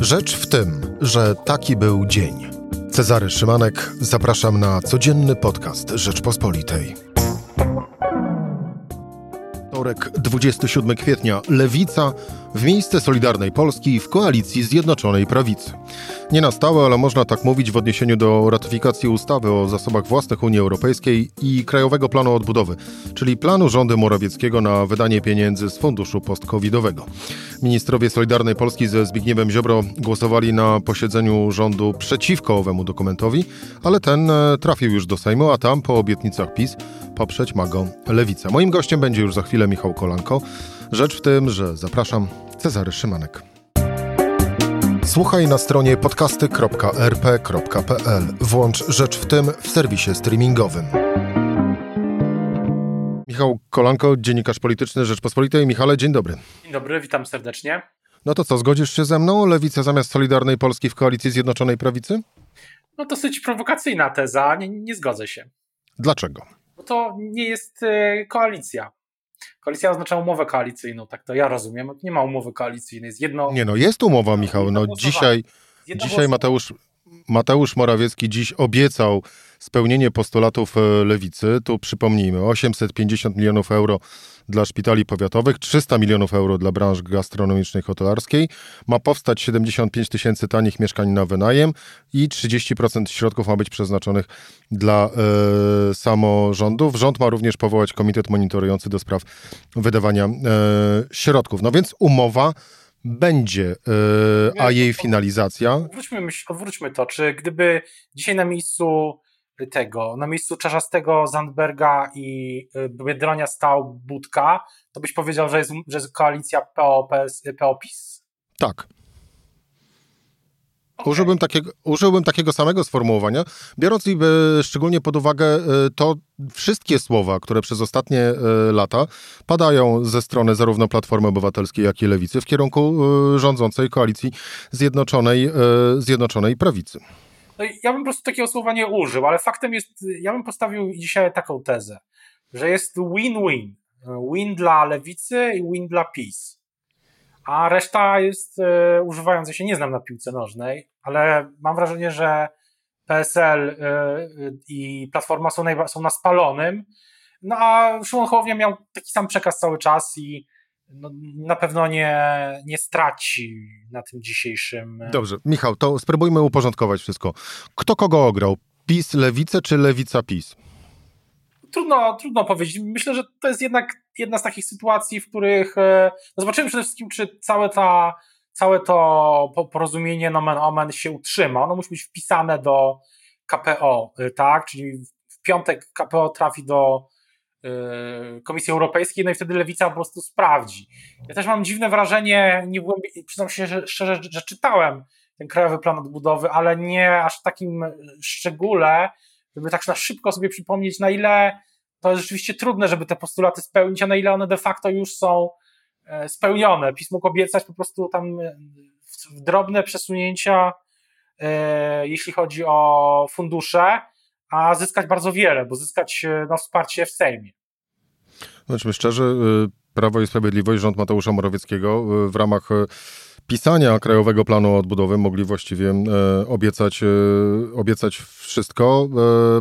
Rzecz w tym, że taki był dzień. Cezary Szymanek, zapraszam na codzienny podcast Rzeczpospolitej. Wtorek, 27 kwietnia, Lewica w miejsce Solidarnej Polski w koalicji Zjednoczonej Prawicy. Nie na stałe, ale można tak mówić w odniesieniu do ratyfikacji ustawy o zasobach własnych Unii Europejskiej i Krajowego Planu Odbudowy, czyli planu rządu Morawieckiego na wydanie pieniędzy z funduszu post-covidowego. Ministrowie Solidarnej Polski ze Zbigniewem Ziobro głosowali na posiedzeniu rządu przeciwko owemu dokumentowi, ale ten e, trafił już do Sejmu, a tam po obietnicach PiS poprzeć ma go Lewica. Moim gościem będzie już za chwilę Michał Kolanko. Rzecz w tym, że zapraszam Cezary Szymanek. Słuchaj na stronie podcasty.rp.pl. Włącz Rzecz w tym w serwisie streamingowym. Michał Kolanko, dziennikarz polityczny Rzeczpospolitej. Michale, dzień dobry. Dzień dobry, witam serdecznie. No to co, zgodzisz się ze mną? Lewica zamiast Solidarnej Polski w koalicji Zjednoczonej Prawicy? No dosyć prowokacyjna teza, nie, nie zgodzę się. Dlaczego? Bo to nie jest y, koalicja. Koalicja oznacza umowę koalicyjną, tak to ja rozumiem. Nie ma umowy koalicyjnej, jest jedno... Nie no, jest umowa, Michał. No dzisiaj, dzisiaj Mateusz, Mateusz Morawiecki dziś obiecał spełnienie postulatów e, lewicy. Tu przypomnijmy, 850 milionów euro dla szpitali powiatowych, 300 milionów euro dla branż gastronomicznej, hotelarskiej. Ma powstać 75 tysięcy tanich mieszkań na wynajem i 30% środków ma być przeznaczonych dla e, samorządów. Rząd ma również powołać komitet monitorujący do spraw wydawania e, środków. No więc umowa będzie, a jej finalizacja. Odwróćmy, odwróćmy to. Czy gdyby dzisiaj na miejscu tego, na miejscu Czarzastego, Zandberga i y, Biedronia stał Budka, to byś powiedział, że jest, że jest koalicja PO-PiS? PO tak. Okay. Użyłbym, takiego, użyłbym takiego samego sformułowania, biorąc y, szczególnie pod uwagę y, to wszystkie słowa, które przez ostatnie lata padają ze strony zarówno Platformy Obywatelskiej, jak i Lewicy w kierunku rządzącej koalicji Zjednoczonej, Zjednoczonej Prawicy. No ja bym po prostu takiego słowa nie użył, ale faktem jest, ja bym postawił dzisiaj taką tezę, że jest win-win. Win dla lewicy i win dla PiS. A reszta jest, e, używając, ja się nie znam na piłce nożnej, ale mam wrażenie, że PSL e, i Platforma są, są na spalonym, no a Szymon Hołownia miał taki sam przekaz cały czas i no, na pewno nie, nie straci na tym dzisiejszym. E, Dobrze, Michał, to spróbujmy uporządkować wszystko. Kto kogo ograł? PiS, Lewicę czy Lewica PiS? Trudno, trudno powiedzieć. Myślę, że to jest jednak jedna z takich sytuacji, w których e, no zobaczymy przede wszystkim, czy całe, ta, całe to porozumienie nomen omen się utrzyma. Ono musi być wpisane do KPO, e, tak? Czyli w piątek KPO trafi do Y, Komisji Europejskiej, no i wtedy lewica po prostu sprawdzi. Ja też mam dziwne wrażenie, nie byłem, przyznam się że, szczerze, że czytałem ten Krajowy Plan Odbudowy, ale nie aż w takim szczególe, żeby tak na szybko sobie przypomnieć, na ile to jest rzeczywiście trudne, żeby te postulaty spełnić, a na ile one de facto już są e, spełnione. PiS mógł obiecać po prostu tam e, drobne przesunięcia, e, jeśli chodzi o fundusze, a zyskać bardzo wiele, bo zyskać e, no, wsparcie w Sejmie. Bądźmy szczerzy, e, Prawo i Sprawiedliwość, rząd Mateusza Morawieckiego e, w ramach pisania Krajowego Planu Odbudowy mogli właściwie obiecać, obiecać wszystko,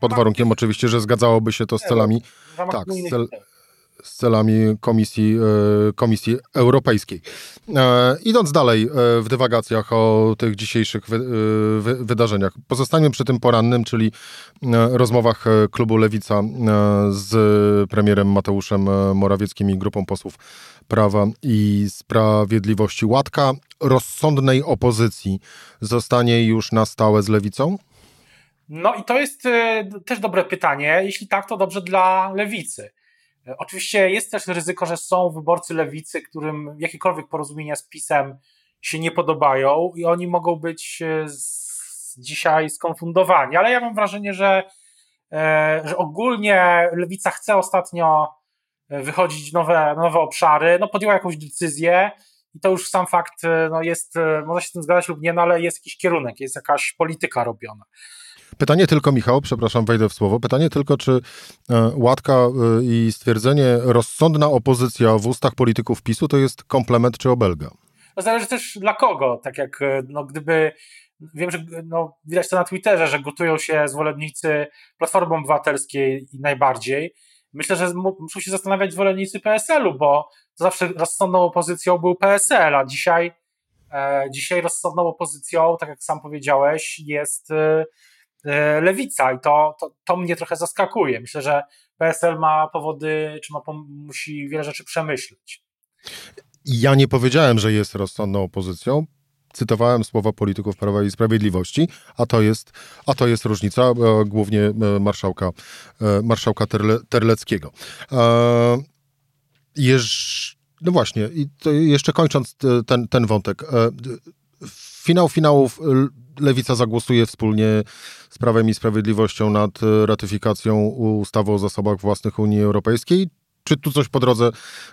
pod warunkiem oczywiście, że zgadzałoby się to z celami. Tak, z, cel, z celami Komisji, e, Komisji Europejskiej. E, idąc dalej e, w dywagacjach o tych dzisiejszych wydarzeniach, pozostańmy przy tym porannym, czyli rozmowach klubu Lewica z premierem Mateuszem Morawieckim i grupą posłów Prawa i Sprawiedliwości. Łatka rozsądnej opozycji zostanie już na stałe z Lewicą? No i to jest też dobre pytanie. Jeśli tak, to dobrze dla lewicy. Oczywiście jest też ryzyko, że są wyborcy lewicy, którym jakiekolwiek porozumienia z PiSem się nie podobają i oni mogą być e, z, dzisiaj skonfundowani, ale ja mam wrażenie, że, e, że ogólnie lewica chce ostatnio e, wychodzić nowe, nowe obszary, no podjęła jakąś decyzję i to już sam fakt no jest, można się z tym zgadzać lub nie, no ale jest jakiś kierunek, jest jakaś polityka robiona. Pytanie tylko, Michał, przepraszam, wejdę w słowo. Pytanie tylko, czy e, łatka e, i stwierdzenie rozsądna opozycja w ustach polityków PiSu to jest komplement czy obelga? To zależy też dla kogo, tak jak no, gdyby wiem, że no, widać to na Twitterze, że gotują się zwolennicy Platformy Obywatelskiej najbardziej. Myślę, że muszą się zastanawiać zwolennicy PSL-u, bo zawsze rozsądną opozycją był PSL, a dzisiaj, e, dzisiaj rozsądną opozycją, tak jak sam powiedziałeś, jest e, e, lewica i to, to, to mnie trochę zaskakuje. Myślę, że PSL ma powody, czy ma, musi wiele rzeczy przemyśleć. Ja nie powiedziałem, że jest rozsądną opozycją. Cytowałem słowa polityków Prawa i Sprawiedliwości, a to jest, a to jest różnica e, głównie e, marszałka, e, marszałka Terle, Terleckiego. Jeż, no właśnie, i jeszcze kończąc ten, ten wątek. Finał finałów Lewica zagłosuje wspólnie z Prawem i Sprawiedliwością nad ratyfikacją ustawy o zasobach własnych Unii Europejskiej, czy tu coś po drodze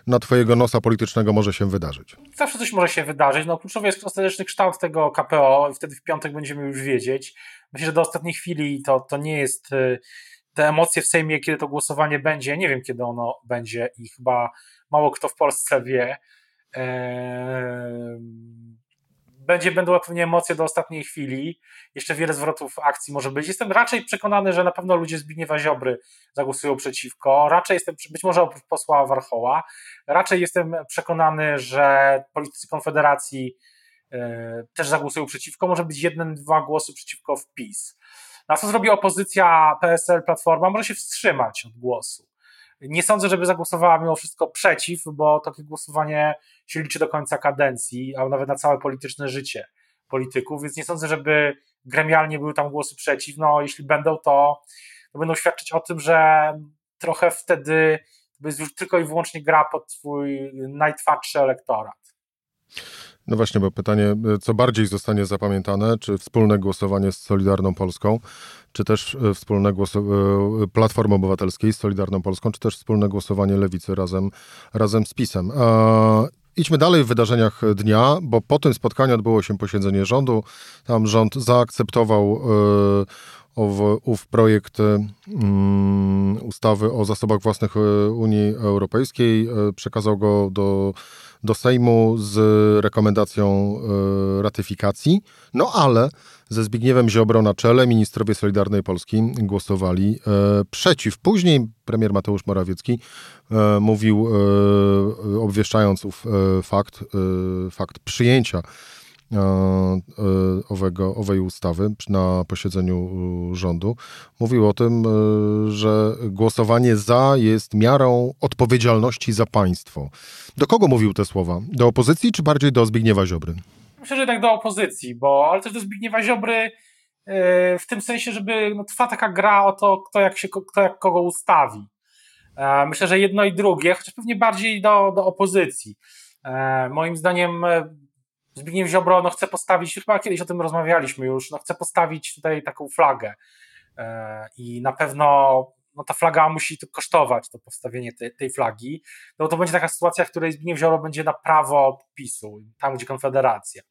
na twojego nosa politycznego może się wydarzyć? Zawsze coś może się wydarzyć. No, kluczowy jest ostateczny kształt tego KPO i wtedy w piątek będziemy już wiedzieć. Myślę, że do ostatniej chwili to, to nie jest y, te emocje w Sejmie, kiedy to głosowanie będzie. Nie wiem, kiedy ono będzie i chyba mało kto w Polsce wie. Eee będzie, będą pewnie emocje do ostatniej chwili. Jeszcze wiele zwrotów akcji może być. Jestem raczej przekonany, że na pewno ludzie Zbigniewa Ziobry zagłosują przeciwko. Raczej jestem, być może oprócz posła Warchoła, raczej jestem przekonany, że politycy Konfederacji yy, też zagłosują przeciwko. Może być jeden, dwa głosy przeciwko wpis. Na co zrobi opozycja PSL, Platforma? Może się wstrzymać od głosu. Nie sądzę, żeby zagłosowała mimo wszystko przeciw, bo takie głosowanie się liczy do końca kadencji, a nawet na całe polityczne życie polityków, więc nie sądzę, żeby gremialnie były tam głosy przeciw. No, jeśli będą, to, będą świadczyć o tym, że trochę wtedy to jest już tylko i wyłącznie gra pod twój najtwardszy elektorat. No właśnie, bo pytanie, co bardziej zostanie zapamiętane, czy wspólne głosowanie z Solidarną Polską, czy też e, wspólne głosowanie Platformy Obywatelskiej z Solidarną Polską, czy też wspólne głosowanie Lewicy razem, razem z PiSem. Idźmy dalej w wydarzeniach dnia, bo po tym spotkaniu odbyło się posiedzenie rządu. Tam rząd zaakceptował ów, ów projekt um, ustawy o zasobach własnych e, Unii Europejskiej, przekazał go do do Sejmu z rekomendacją e, ratyfikacji. No ale ze Zbigniewem Ziobro na czele ministrowie Solidarnej Polski głosowali e, przeciw. Później premier Mateusz Morawiecki e, mówił, obwieszczając ów fakt, fakt przyjęcia owego, owej ustawy na posiedzeniu rządu, mówił o tym, e, że głosowanie za jest miarą odpowiedzialności za państwo. Do kogo mówił te słowa? Do opozycji czy bardziej do Zbigniewa Ziobry? Myślę, że jednak do opozycji, bo ale też do Zbigniewa Ziobry w tym sensie, żeby no, trwa taka gra o to, kto jak, się, kto jak kogo ustawi. Myślę, że jedno i drugie, chociaż pewnie bardziej do, do opozycji. Moim zdaniem Zbigniew Ziobro no, chce postawić, chyba kiedyś o tym rozmawialiśmy już, no, chce postawić tutaj taką flagę e, i na pewno no, ta flaga musi to kosztować, to postawienie tej, tej flagi, no to będzie taka sytuacja, w której Zbigniew Ziobro będzie na prawo PiSu, tam gdzie Konfederacja.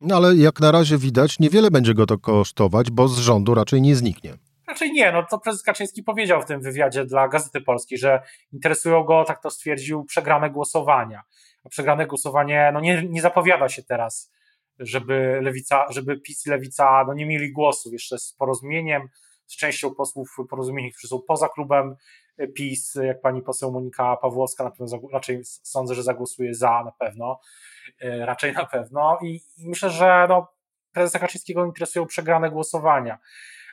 No ale jak na razie widać, niewiele będzie go to kosztować, bo z rządu raczej nie zniknie. Raczej nie, no to prezes Kaczyński powiedział w tym wywiadzie dla Gazety Polskiej, że interesują go, tak to stwierdził, przegrane głosowania przegrane głosowanie no nie, nie zapowiada się teraz, żeby lewica, żeby PiS i lewica no nie mieli głosów. Jeszcze z porozumieniem, z częścią posłów porozumień, którzy są poza klubem PiS, jak pani poseł Monika Pawłowska, na pewno raczej sądzę, że zagłosuje za na pewno, e, raczej na pewno. I, i myślę, że no, prezesa Kaczyńskiego interesują przegrane głosowania,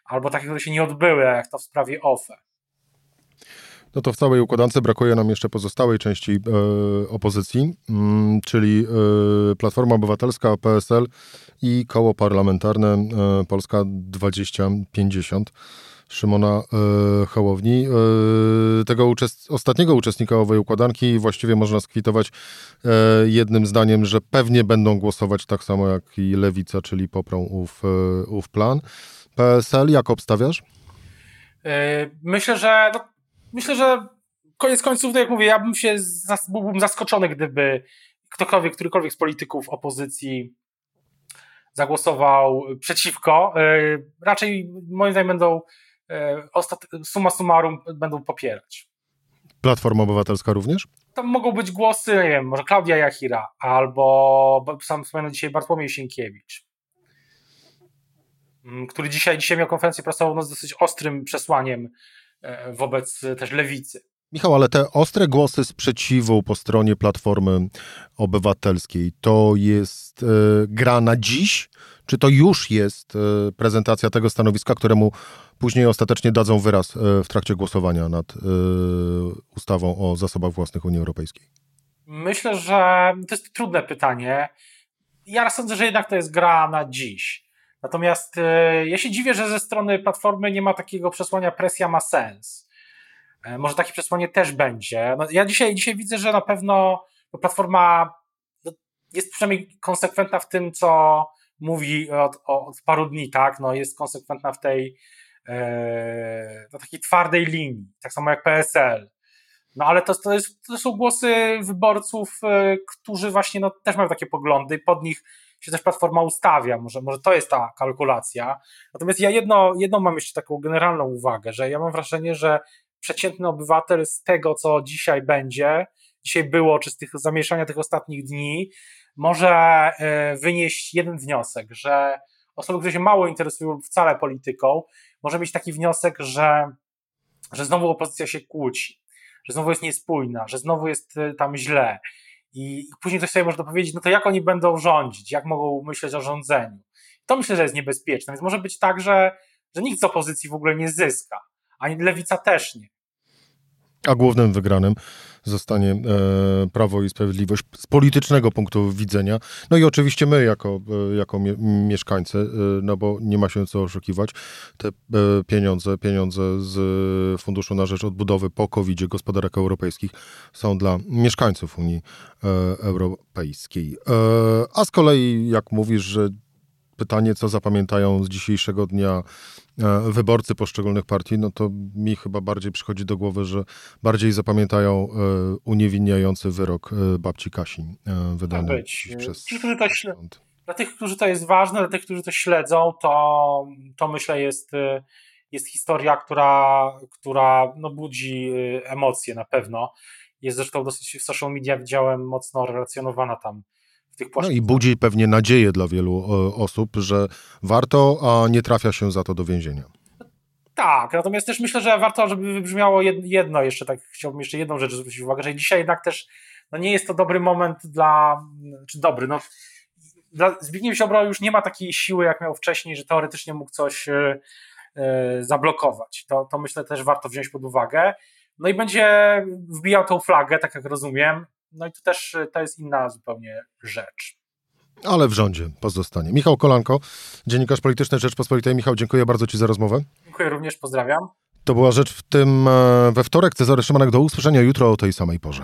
albo takie, które się nie odbyły, jak to w sprawie OFE no to w całej układance brakuje nam jeszcze pozostałej części e, opozycji, mm, czyli e, Platforma Obywatelska, PSL i koło parlamentarne e, Polska 2050. Szymona e, Hołowni. E, tego uczest ostatniego uczestnika owej układanki właściwie można skwitować e, jednym zdaniem, że pewnie będą głosować tak samo jak i Lewica, czyli poprą ów, ów plan. PSL, jak obstawiasz? Myślę, że no, myślę, że koniec końców, tak jak mówię, ja bym się byłbym zaskoczony, gdyby ktokolwiek, którykolwiek z polityków opozycji zagłosował przeciwko. E, raczej moim zdaniem będą e, summa summarum będą popierać. Platforma Obywatelska również? Tam mogą być głosy, nie wiem, może Klaudia Jachira albo sam wspomniany dzisiaj Bartłomiej Sienkiewicz, mm, który dzisiaj, dzisiaj miał konferencję prasową no, z dosyć ostrym przesłaniem wobec też lewicy. Michał, ale te ostre głosy sprzeciwu po stronie Platformy Obywatelskiej to jest e, gra na dziś, czy to już jest e, prezentacja tego stanowiska, któremu później ostatecznie dadzą wyraz e, w trakcie głosowania nad e, ustawą o zasobach własnych Unii Europejskiej? Myślę, że to jest trudne pytanie. Ja sądzę, że jednak to jest gra na dziś. Natomiast e, ja się dziwię, że ze strony Platformy nie ma takiego przesłania presja ma sens. E, może takie przesłanie też będzie. No, ja dzisiaj, dzisiaj widzę, że na pewno Platforma no, jest przynajmniej konsekwentna w tym, co mówi od, od paru dni, tak? No, jest konsekwentna w tej e, na takiej twardej linii, tak samo jak PSL. No ale to, to, jest, to są głosy wyborców, którzy właśnie no, też mają takie poglądy, pod nich się też platforma ustawia, może, może to jest ta kalkulacja. Natomiast ja jedno, jedną mam jeszcze taką generalną uwagę, że ja mam wrażenie, że przeciętny obywatel z tego, co dzisiaj będzie, dzisiaj było, czy z tych zamieszania tych ostatnich dni, może e, wynieść jeden wniosek, że osoby, które się mało interesują wcale polityką, może mieć taki wniosek, że, że znowu opozycja się kłóci, że znowu jest niespójna, że znowu jest e, tam źle. I później ktoś sobie może powiedzieć, no to jak oni będą rządzić, jak mogą myśleć o rządzeniu. To myślę, że jest niebezpieczne, więc może być tak, że, że nikt z opozycji w ogóle nie zyska, ani lewica też nie. A głównym wygranym zostanie e, Prawo i Sprawiedliwość z politycznego punktu widzenia. No i oczywiście my jako, e, jako mie mieszkańcy, e, no bo nie ma się co oszukiwać, te pieniądze, pieniądze z Funduszu na Rzecz Odbudowy po covid gospodarek europejskich są dla mieszkańców Unii Europejskiej. A z kolei, jak mówisz, że pytanie, co zapamiętają z dzisiejszego dnia E, wyborcy poszczególnych partii, no to mi chyba bardziej przychodzi do głowy, że bardziej zapamiętają e, uniewinniający wyrok e, babci Kasi wydany być. przez Ci, którzy to Dla tych, którzy to jest ważne, dla tych, którzy to śledzą, to, to myślę jest, jest historia, która, która no budzi emocje na pewno. Jest zresztą dosyć w social media widziałem mocno relacjonowana tam no i budzi pewnie nadzieję dla wielu e, osób, że warto, a nie trafia się za to do więzienia. Tak, natomiast też myślę, że warto, żeby wybrzmiało jedno, jeszcze tak chciałbym jeszcze jedną rzecz zwrócić uwagę, że dzisiaj jednak też no nie jest to dobry moment dla, czy dobry, no dla Zbigniew Ziobro już nie ma takiej siły, jak miał wcześniej, że teoretycznie mógł coś yy, zablokować. To, to myślę też warto wziąć pod uwagę. No i będzie wbijał tą flagę, tak jak rozumiem, no i to też to jest inna zupełnie rzecz. Ale w rządzie pozostanie. Michał Kolanko, dziennikarz polityczny Rzeczpospolitej. Michał, dziękuję bardzo Ci za rozmowę. Dziękuję również, pozdrawiam. To była rzecz w tym e, we wtorek. Cezary Szymanek, do usłyszenia jutro o tej samej porze.